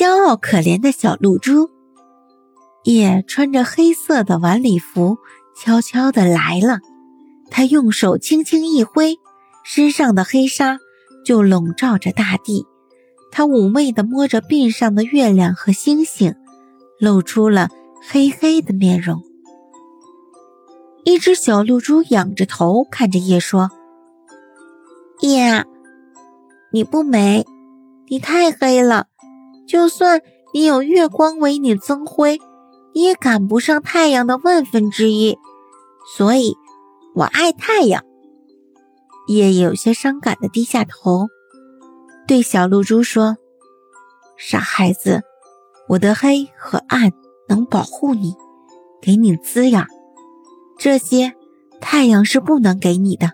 骄傲可怜的小露珠。夜穿着黑色的晚礼服，悄悄地来了。他用手轻轻一挥，身上的黑纱就笼罩着大地。他妩媚地摸着鬓上的月亮和星星，露出了黑黑的面容。一只小露珠仰着头看着夜说：“夜，你不美，你太黑了。就算你有月光为你增辉，你也赶不上太阳的万分之一。所以，我爱太阳。”夜有些伤感地低下头，对小露珠说：“傻孩子，我的黑和暗能保护你，给你滋养。”这些太阳是不能给你的。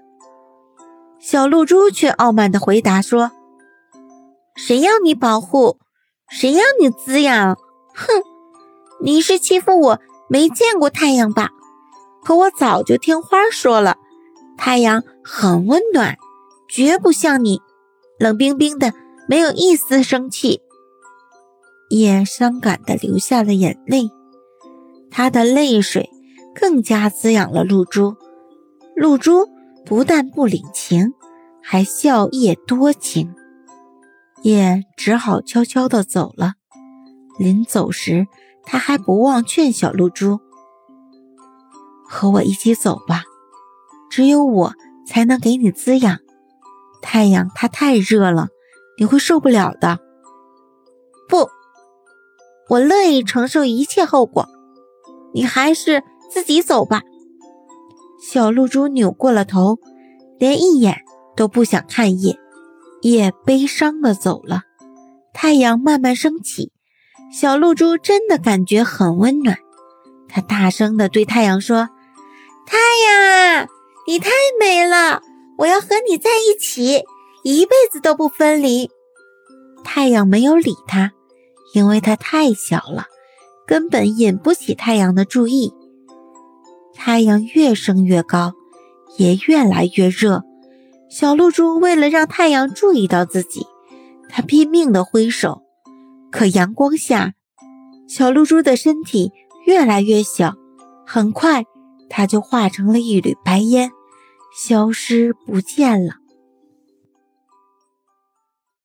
小露珠却傲慢地回答说：“谁要你保护？谁让你滋养？哼！你是欺负我没见过太阳吧？可我早就听花儿说了，太阳很温暖，绝不像你冷冰冰的，没有一丝生气。”叶伤感的流下了眼泪，他的泪水。更加滋养了露珠，露珠不但不领情，还笑叶多情。叶只好悄悄地走了。临走时，他还不忘劝小露珠：“和我一起走吧，只有我才能给你滋养。太阳它太热了，你会受不了的。”“不，我乐意承受一切后果。你还是……”自己走吧。小露珠扭过了头，连一眼都不想看叶。叶悲伤地走了。太阳慢慢升起，小露珠真的感觉很温暖。她大声地对太阳说：“太阳，你太美了，我要和你在一起，一辈子都不分离。”太阳没有理它，因为它太小了，根本引不起太阳的注意。太阳越升越高，也越来越热。小露珠为了让太阳注意到自己，它拼命地挥手。可阳光下，小露珠的身体越来越小，很快，它就化成了一缕白烟，消失不见了。